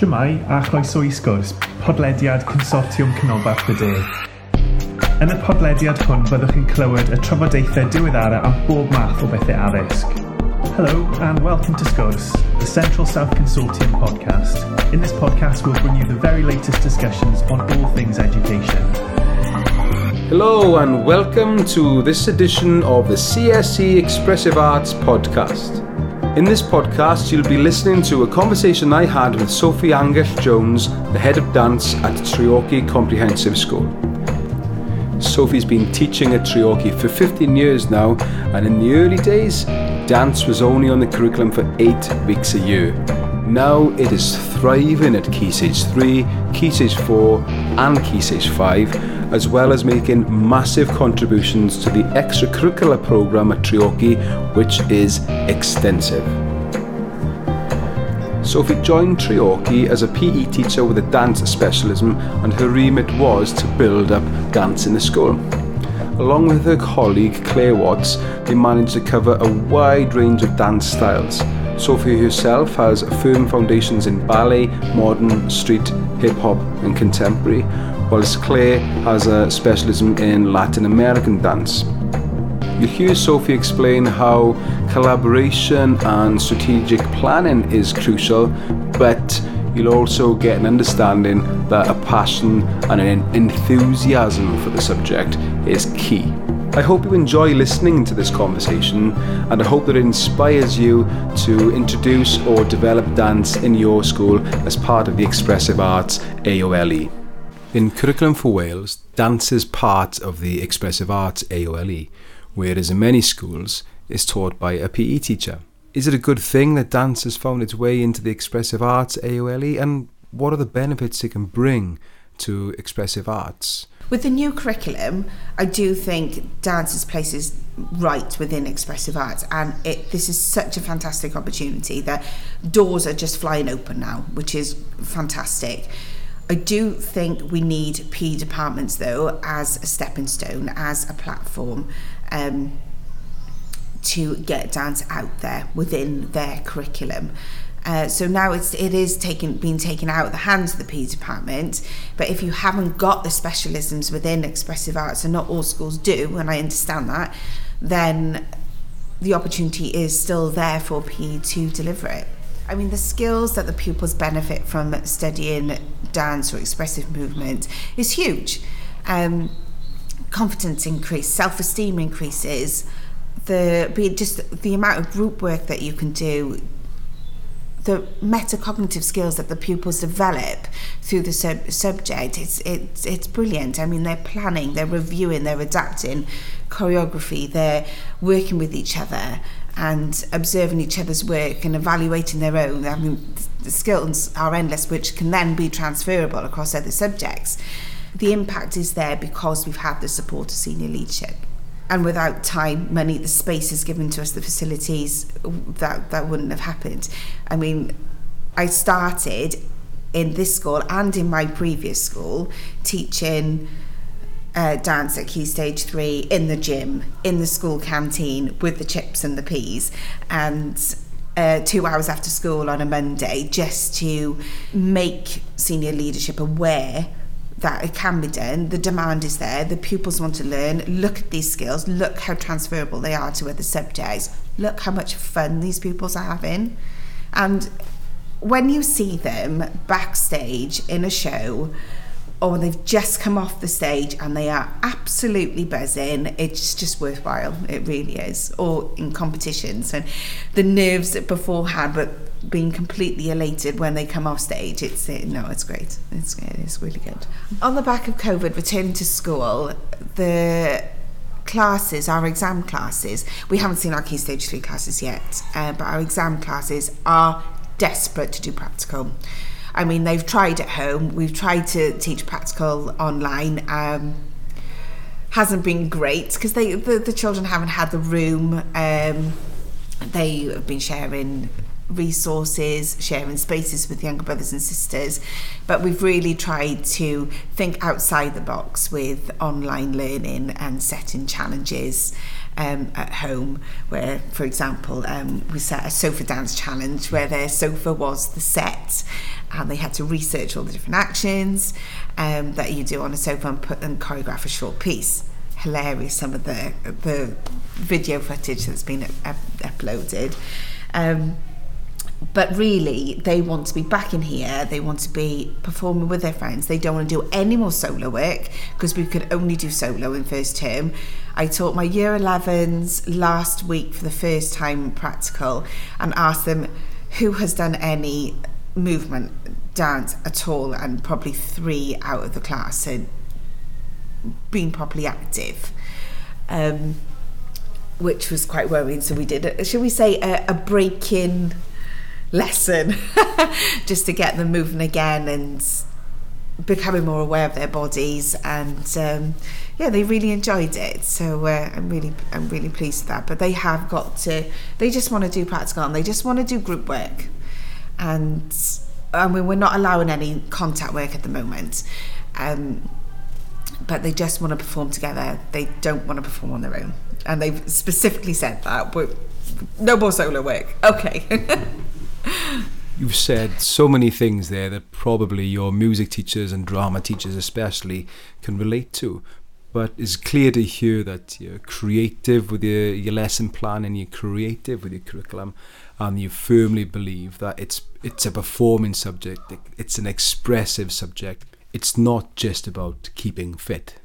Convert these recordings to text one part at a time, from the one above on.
A chroeso i sgwrs, podlediad Consortiwm y De. Yn y podlediad hwn chi'n clywed y trafodaethau diweddara am bob math o bethau addysg. Hello and welcome to Sgwrs, the Central South Consortium podcast. In this podcast we'll bring you the very latest discussions on all things education. Hello and welcome to this edition of the CSE Expressive Arts podcast. In this podcast, you'll be listening to a conversation I had with Sophie Angell Jones, the head of dance at Treorchy Comprehensive School. Sophie's been teaching at Treorchy for 15 years now, and in the early days, dance was only on the curriculum for eight weeks a year. Now it is thriving at Key Stage 3, Key Stage 4, and Key Stage 5, as well as making massive contributions to the extracurricular programme at Treorchy, which is extensive. Sophie joined Treorchy as a PE teacher with a dance specialism, and her remit was to build up dance in the school. Along with her colleague Claire Watts, they managed to cover a wide range of dance styles. Sophie herself has firm foundations in ballet, modern, street, hip hop, and contemporary, whilst Claire has a specialism in Latin American dance. You'll hear Sophie explain how collaboration and strategic planning is crucial, but you'll also get an understanding that a passion and an enthusiasm for the subject is key. I hope you enjoy listening to this conversation and I hope that it inspires you to introduce or develop dance in your school as part of the Expressive Arts AOLE. In Curriculum for Wales, dance is part of the Expressive Arts AOLE, whereas in many schools it's taught by a PE teacher. Is it a good thing that dance has found its way into the Expressive Arts AOLE and what are the benefits it can bring to expressive arts? With the new curriculum, I do think dance's place is right within expressive arts, and it, this is such a fantastic opportunity that doors are just flying open now, which is fantastic. I do think we need P departments though as a stepping stone, as a platform. Um, to get dance out there within their curriculum. Uh, so now it's it is taken being taken out of the hands of the P department. But if you haven't got the specialisms within expressive arts, and not all schools do, and I understand that, then the opportunity is still there for PE to deliver it. I mean, the skills that the pupils benefit from studying dance or expressive movement is huge. Um, confidence increase, self-esteem increases, the be just the amount of group work that you can do the metacognitive skills that the pupils develop through the sub- subject it's it's it's brilliant i mean they're planning they're reviewing they're adapting choreography they're working with each other and observing each other's work and evaluating their own. I mean, the skills are endless, which can then be transferable across other subjects. The impact is there because we've had the support of senior leadership. And without time, money, the space is given to us, the facilities, that, that wouldn't have happened. I mean, I started in this school and in my previous school teaching uh, dance at Key Stage 3 in the gym, in the school canteen with the chips and the peas. And uh, two hours after school on a Monday just to make senior leadership aware that it can be done. The demand is there. The pupils want to learn. Look at these skills. Look how transferable they are to other subjects. Look how much fun these pupils are having. And when you see them backstage in a show, or they've just come off the stage and they are absolutely buzzing, it's just worthwhile. It really is. Or in competitions and the nerves beforehand, but being completely elated when they come off stage. It's it, no, it's great. It's it's really good. On the back of COVID, returning to school, the classes, our exam classes, we haven't seen our key stage three classes yet, uh, but our exam classes are desperate to do practical. I mean, they've tried at home. We've tried to teach practical online. Um, hasn't been great because they the, the children haven't had the room. Um, they have been sharing resources, sharing spaces with younger brothers and sisters, but we've really tried to think outside the box with online learning and setting challenges um, at home where, for example, um, we set a sofa dance challenge where their sofa was the set and they had to research all the different actions um, that you do on a sofa and, put, and choreograph a short piece. Hilarious, some of the, the video footage that's been up, uploaded. Um, but really they want to be back in here they want to be performing with their friends they don't want to do any more solo work because we could only do solo in first term I taught my year 11s last week for the first time practical and asked them who has done any movement dance at all? And probably three out of the class had been properly active um, which was quite worrying. So we did a, shall we say a, a break in lesson just to get them moving again and becoming more aware of their bodies and um, yeah they really enjoyed it. So uh, I'm really I'm really pleased with that. But they have got to they just want to do practical and they just want to do group work. And I mean we're not allowing any contact work at the moment. Um, but they just want to perform together. They don't want to perform on their own. And they've specifically said that but no more solo work. Okay. You've said so many things there that probably your music teachers and drama teachers especially can relate to. But it's clear to hear that you're creative with your, your lesson plan and you're creative with your curriculum and you firmly believe that it's it's a performing subject, it's an expressive subject. It's not just about keeping fit.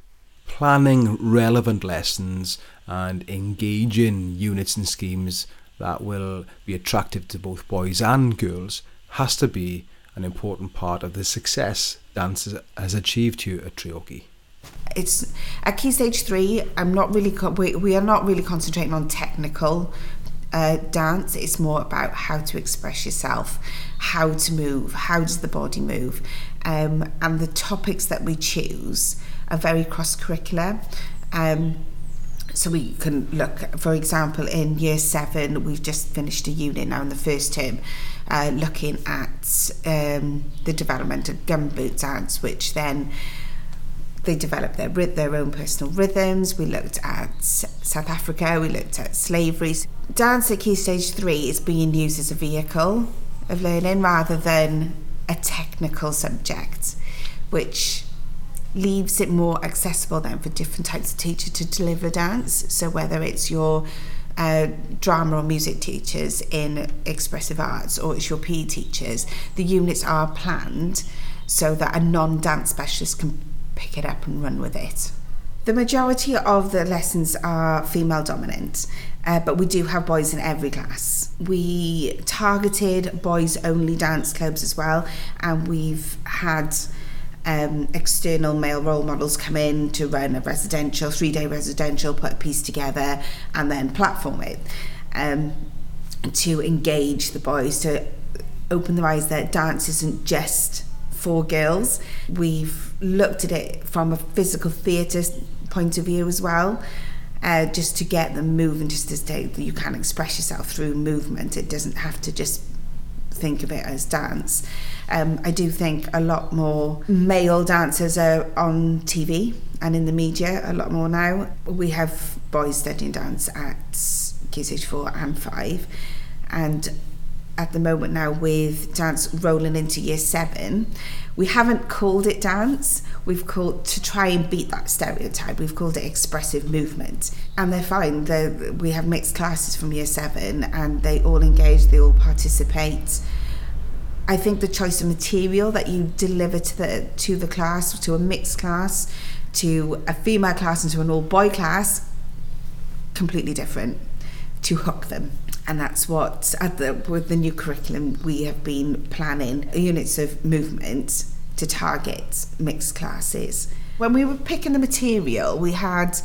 Planning relevant lessons and engaging units and schemes that will be attractive to both boys and girls has to be an important part of the success dance has achieved here at Treorchy. it's at key stage three. I'm not really we, we are not really concentrating on technical uh, dance. It's more about how to express yourself, how to move, how does the body move, um, and the topics that we choose are very cross curricular. Um, so we can look, for example, in year seven, we've just finished a unit now in the first term. Uh, looking at um, the development of gumboot dance, which then they developed their their own personal rhythms. We looked at South Africa. We looked at slavery. Dance at Key Stage Three is being used as a vehicle of learning rather than a technical subject, which leaves it more accessible then for different types of teachers to deliver dance. So whether it's your uh, drama or music teachers in expressive arts or it's your PE teachers, the units are planned so that a non-dance specialist can pick it up and run with it. The majority of the lessons are female dominant, uh, but we do have boys in every class. We targeted boys only dance clubs as well, and we've had um, external male role models come in to run a residential, three day residential, put a piece together, and then platform it um, to engage the boys, to open their eyes that dance isn't just for girls. We've looked at it from a physical theatre point of view as well. Uh, just to get them moving, just to say that you can express yourself through movement. It doesn't have to just think of it as dance. Um, I do think a lot more male dancers are on TV and in the media a lot more now. We have boys studying dance at Key Stage 4 and 5 and at the moment now with dance rolling into year 7 we haven't called it dance. We've called to try and beat that stereotype we've called it expressive movement. And they're fine. They're, we have mixed classes from year 7 and they all engage they all participate. I think the choice of material that you deliver to the to the class, to a mixed class, to a female class, and to an all boy class, completely different. To hook them. And that's what at the with the new curriculum we have been planning units of movement to target mixed classes. When we were picking the material, we had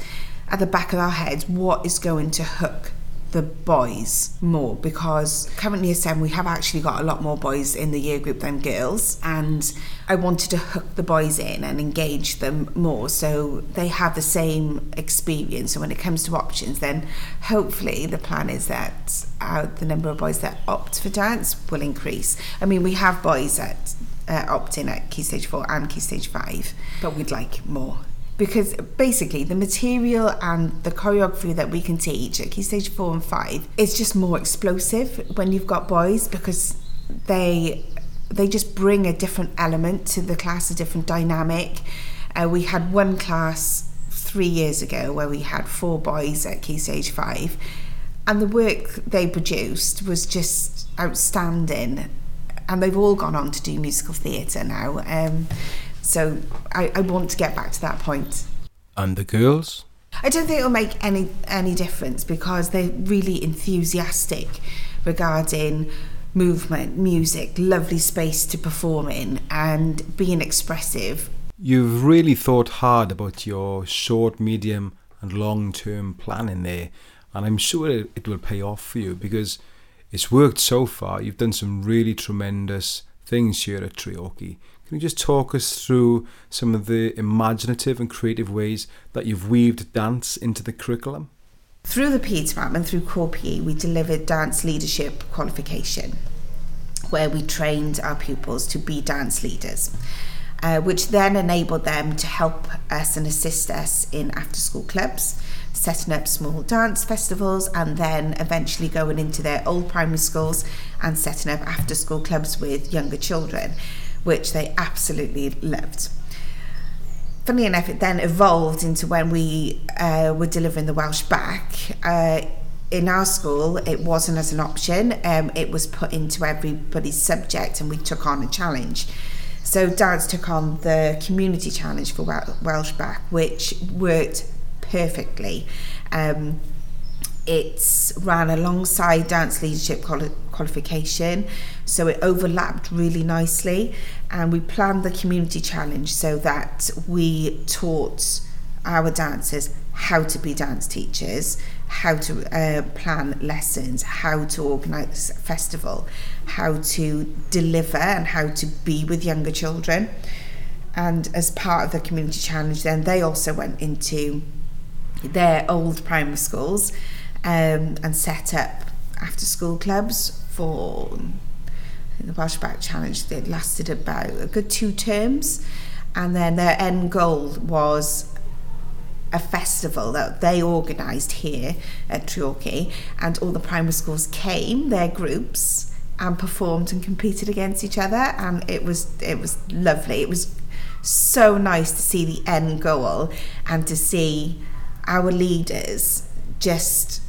at the back of our heads what is going to hook the boys more because currently as SEM we have actually got a lot more boys in the year group than girls and I wanted to hook the boys in and engage them more. So they have the same experience. So when it comes to options then hopefully the plan is that uh, the number of boys that opt for dance will increase. I mean we have boys that uh, opt in at key stage 4 and key stage 5 but we'd like more because basically the material and the choreography that we can teach at key stage four and five is just more explosive when you've got boys because they they just bring a different element to the class, a different dynamic. Uh, we had one class three years ago where we had four boys at key stage five, and the work they produced was just outstanding. And they've all gone on to do musical theatre now. Um, so I, I want to get back to that point. And the girls? I don't think it'll make any any difference because they're really enthusiastic regarding movement, music, lovely space to perform in, and being expressive. You've really thought hard about your short, medium, and long term planning there, and I'm sure it, will pay off for you because it's worked so far. You've done some really tremendous things here at Treorchy. Can you just talk us through some of the imaginative and creative ways that you've weaved dance into the curriculum? Through the PE department, through Core PE, we delivered dance leadership qualification, where we trained our pupils to be dance leaders. Uh, which then enabled them to help us and assist us in after school clubs, setting up small dance festivals, and then eventually going into their old primary schools and setting up after school clubs with younger children, which they absolutely loved. Funny enough, it then evolved into when we uh, were delivering the Welsh back. Uh, in our school, it wasn't as an option. Um, it was put into everybody's subject, and we took on a challenge. So dads took on the community challenge for Welsh back, which worked perfectly. Um, it's ran alongside dance leadership quali- qualification, so it overlapped really nicely. And we planned the community challenge so that we taught our dancers how to be dance teachers, how to uh, plan lessons, how to organise a festival, how to deliver, and how to be with younger children. And as part of the community challenge, then they also went into their old primary schools um, and set up after school clubs for the Welsh Bacc Challenge. It lasted about a good two terms, and then their end goal was a festival that they organised here at Treorchy, and all the primary schools came, their groups, and performed and competed against each other, and it was it was lovely. It was so nice to see the end goal and to see our leaders just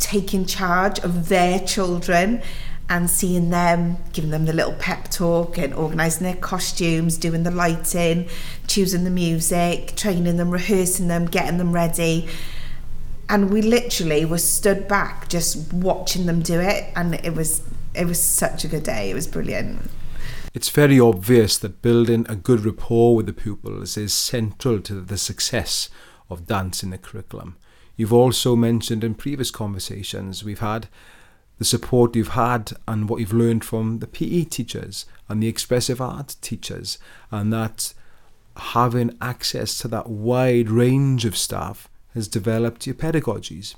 taking charge of their children and seeing them, giving them the little pep talk and organising their costumes, doing the lighting, choosing the music, training them, rehearsing them, getting them ready. And we literally were stood back just watching them do it and it was it was such a good day. It was brilliant. It's very obvious that building a good rapport with the pupils is central to the success of dance in the curriculum. You've also mentioned in previous conversations we've had the support you've had and what you've learned from the PE teachers and the expressive art teachers, and that having access to that wide range of staff has developed your pedagogies,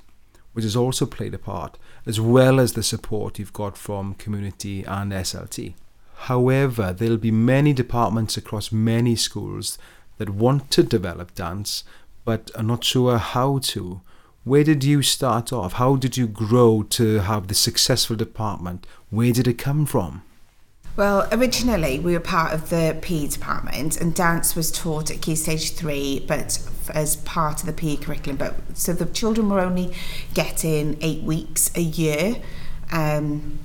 which has also played a part, as well as the support you've got from community and SLT. However, there'll be many departments across many schools that want to develop dance but are not sure how to where did you start off? How did you grow to have the successful department? Where did it come from? Well, originally we were part of the PE department, and dance was taught at Key Stage 3, but as part of the PE curriculum. But so the children were only getting eight weeks a year um,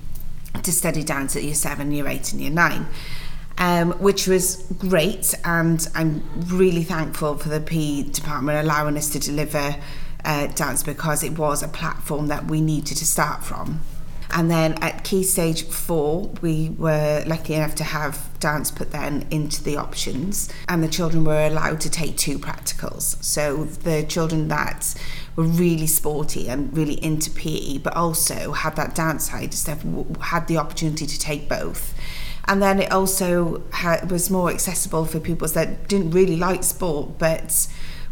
to study dance at year 7, year 8, and year 9. Um, which was great, and I'm really thankful for the PE department allowing us to deliver uh, dance because it was a platform that we needed to start from. And then at key stage four, we were lucky enough to have dance put then into the options, and the children were allowed to take two practicals. So the children that were really sporty and really into PE, but also had that dance side stuff, had the opportunity to take both. And then it also was more accessible for pupils that didn't really like sport, but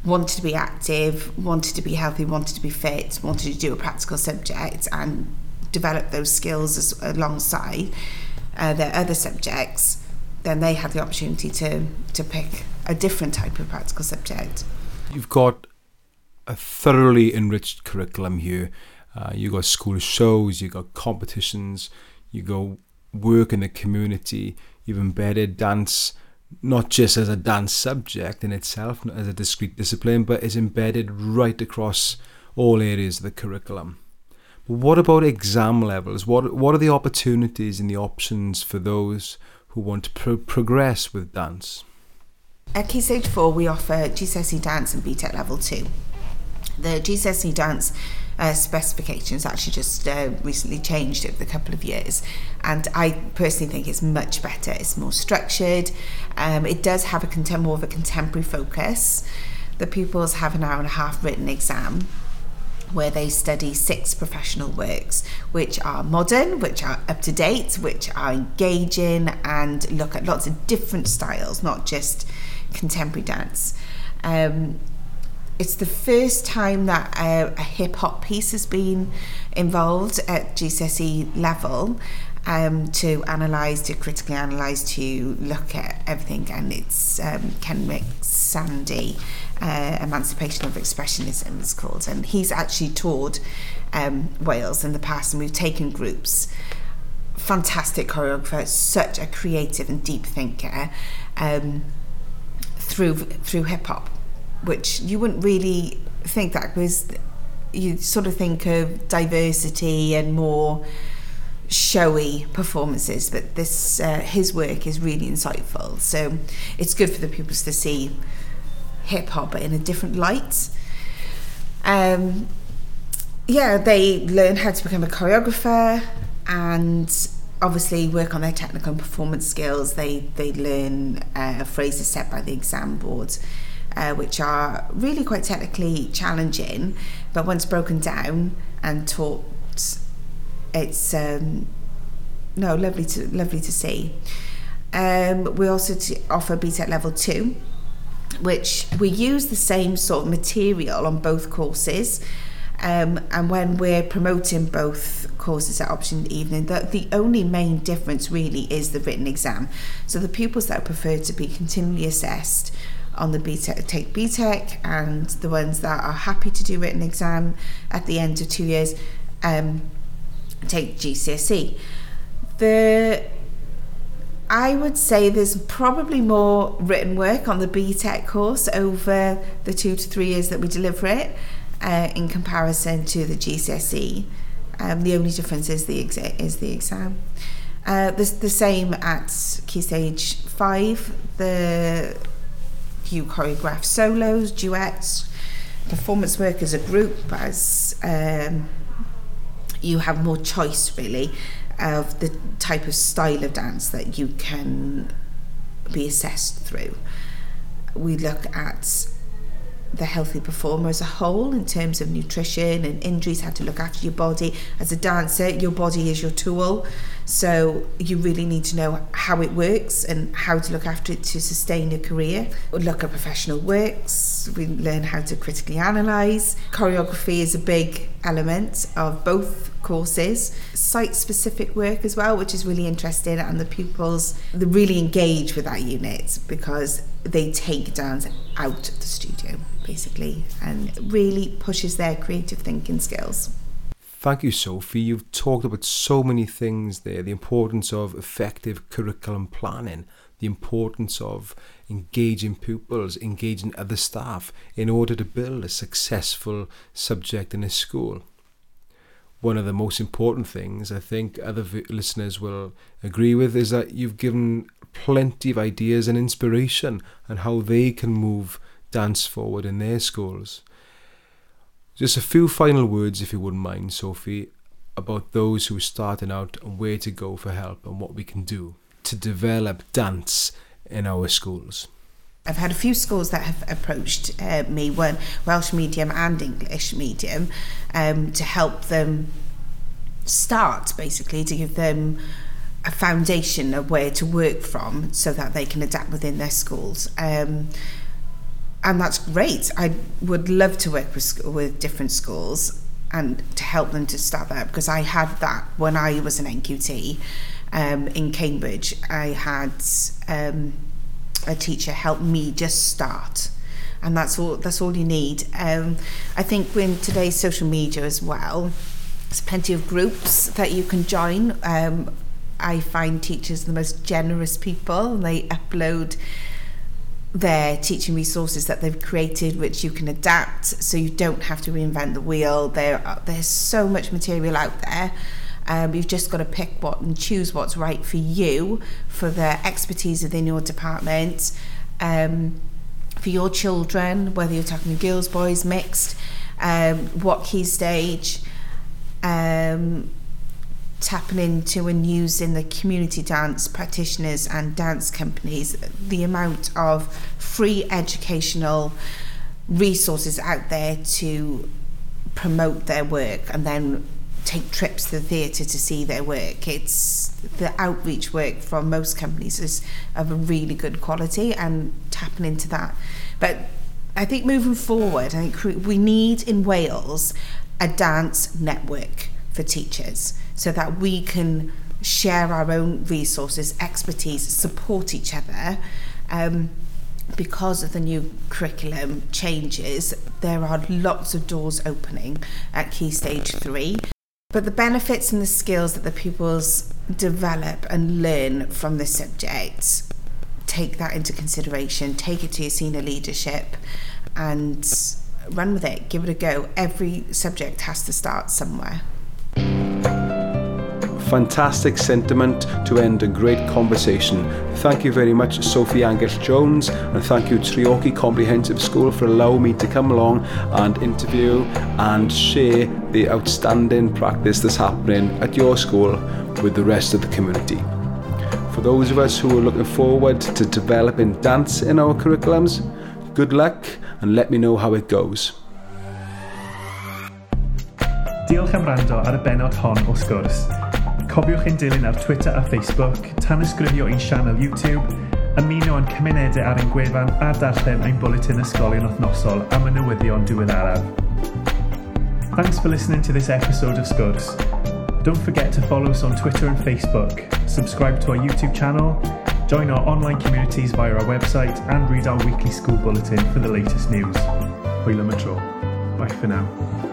wanted to be active, wanted to be healthy, wanted to be fit, wanted to do a practical subject and develop those skills as, alongside uh, their other subjects, then they had the opportunity to, to pick a different type of practical subject. You've got a thoroughly enriched curriculum here. Uh, you got school shows, you got competitions, you go work in the community. You've embedded dance not just as a dance subject in itself, not as a discrete discipline, but is embedded right across all areas of the curriculum. But what about exam levels? What what are the opportunities and the options for those who want to pro- progress with dance? At Key Stage 4, we offer GCSE Dance and BTEC Level 2. The GCSE Dance uh, specifications actually just uh, recently changed over the couple of years. And I personally think it's much better. It's more structured. Um, it does have a contem- more of a contemporary focus. The pupils have an hour and a half written exam where they study six professional works which are modern, which are up to date, which are engaging, and look at lots of different styles, not just contemporary dance. Um, it's the first time that a, hip hop piece has been involved at GCSE level um, to analyse, to critically analyse, to look at everything. And it's um, Sandy, uh, Emancipation of Expressionism, is called. And he's actually toured um, Wales in the past, and we've taken groups. Fantastic choreographer, such a creative and deep thinker um, through through hip hop which you wouldn't really think that because you sort of think of diversity and more showy performances but this uh, his work is really insightful. So it's good for the pupils to see hip hop in a different light. Um, yeah they learn how to become a choreographer and obviously work on their technical and performance skills. They they learn uh, phrases set by the exam board uh, which are really quite technically challenging, but once broken down and taught, it's um, no lovely to lovely to see. Um, we also offer BTEC level two, which we use the same sort of material on both courses. Um, and when we're promoting both courses at Option Evening, the, the only main difference really is the written exam. So the pupils that prefer to be continually assessed on the BTEC take BTEC and the ones that are happy to do written exam at the end of two years um, take GCSE. The I would say there's probably more written work on the BTEC course over the two to three years that we deliver it uh, in comparison to the GCSE. Um, the only difference is the exa- is the exam. Uh, the, the same at Key Stage 5. The you choreograph solos, duets, performance work as a group, as um, you have more choice really of the type of style of dance that you can be assessed through. We look at the healthy performer as a whole in terms of nutrition and injuries, how to look after your body. As a dancer, your body is your tool. So you really need to know how it works and how to look after it to sustain a career. We look at professional works, we learn how to critically analyse. Choreography is a big element of both courses. Site specific work as well, which is really interesting, and the pupils they really engage with that unit because they take dance out of the studio basically and really pushes their creative thinking skills. Thank you, Sophie. You've talked about so many things there the importance of effective curriculum planning, the importance of engaging pupils, engaging other staff in order to build a successful subject in a school. One of the most important things I think other listeners will agree with is that you've given plenty of ideas and inspiration on how they can move dance forward in their schools. Just a few final words, if you wouldn't mind, Sophie, about those who are starting out and where to go for help and what we can do to develop dance in our schools. I've had a few schools that have approached uh, me, one Welsh medium and English medium, um, to help them start, basically, to give them a foundation of where to work from so that they can adapt within their schools. Um, and that's great. I would love to work with, with different schools and to help them to start that because I had that when I was an NQT um, in Cambridge. I had um, a teacher help me just start. And that's all that's all you need. Um, I think with today's social media as well, there's plenty of groups that you can join. Um, I find teachers the most generous people. They upload their teaching resources that they've created, which you can adapt so you don't have to reinvent the wheel. There, there's so much material out there. Um, you've just got to pick what and choose what's right for you, for the expertise within your department, um, for your children, whether you're talking girls, boys, mixed, um, what key stage. Um, tapping into and using the community dance practitioners and dance companies, the amount of free educational resources out there to promote their work and then take trips to the theatre to see their work. It's the outreach work from most companies is of a really good quality and tapping into that. But I think moving forward, I think we need in Wales a dance network for teachers. So that we can share our own resources, expertise, support each other. Um, because of the new curriculum changes, there are lots of doors opening at Key Stage 3. But the benefits and the skills that the pupils develop and learn from the subject, take that into consideration, take it to your senior leadership and run with it, give it a go. Every subject has to start somewhere. Fantastic sentiment to end a great conversation. Thank you very much, Sophie Angell Jones, and thank you, Treorchy Comprehensive School, for allowing me to come along and interview and share the outstanding practice that's happening at your school with the rest of the community. For those of us who are looking forward to developing dance in our curriculums, good luck and let me know how it goes. Diolch am rando ar y benod hon o sgwrs. Cofiwch ein dilyn ar Twitter a Facebook, tan ysgrifio ein sianel YouTube, ymuno yn cymunedau ar ein gwefan a darllen ein bulletin ysgolion wythnosol am y newyddion diweddaraf. Thanks for listening to this episode of Sgwrs. Don't forget to follow us on Twitter and Facebook, subscribe to our YouTube channel, join our online communities via our website, and read our weekly school bulletin for the latest news. Hwyl am y tro. Bye for now.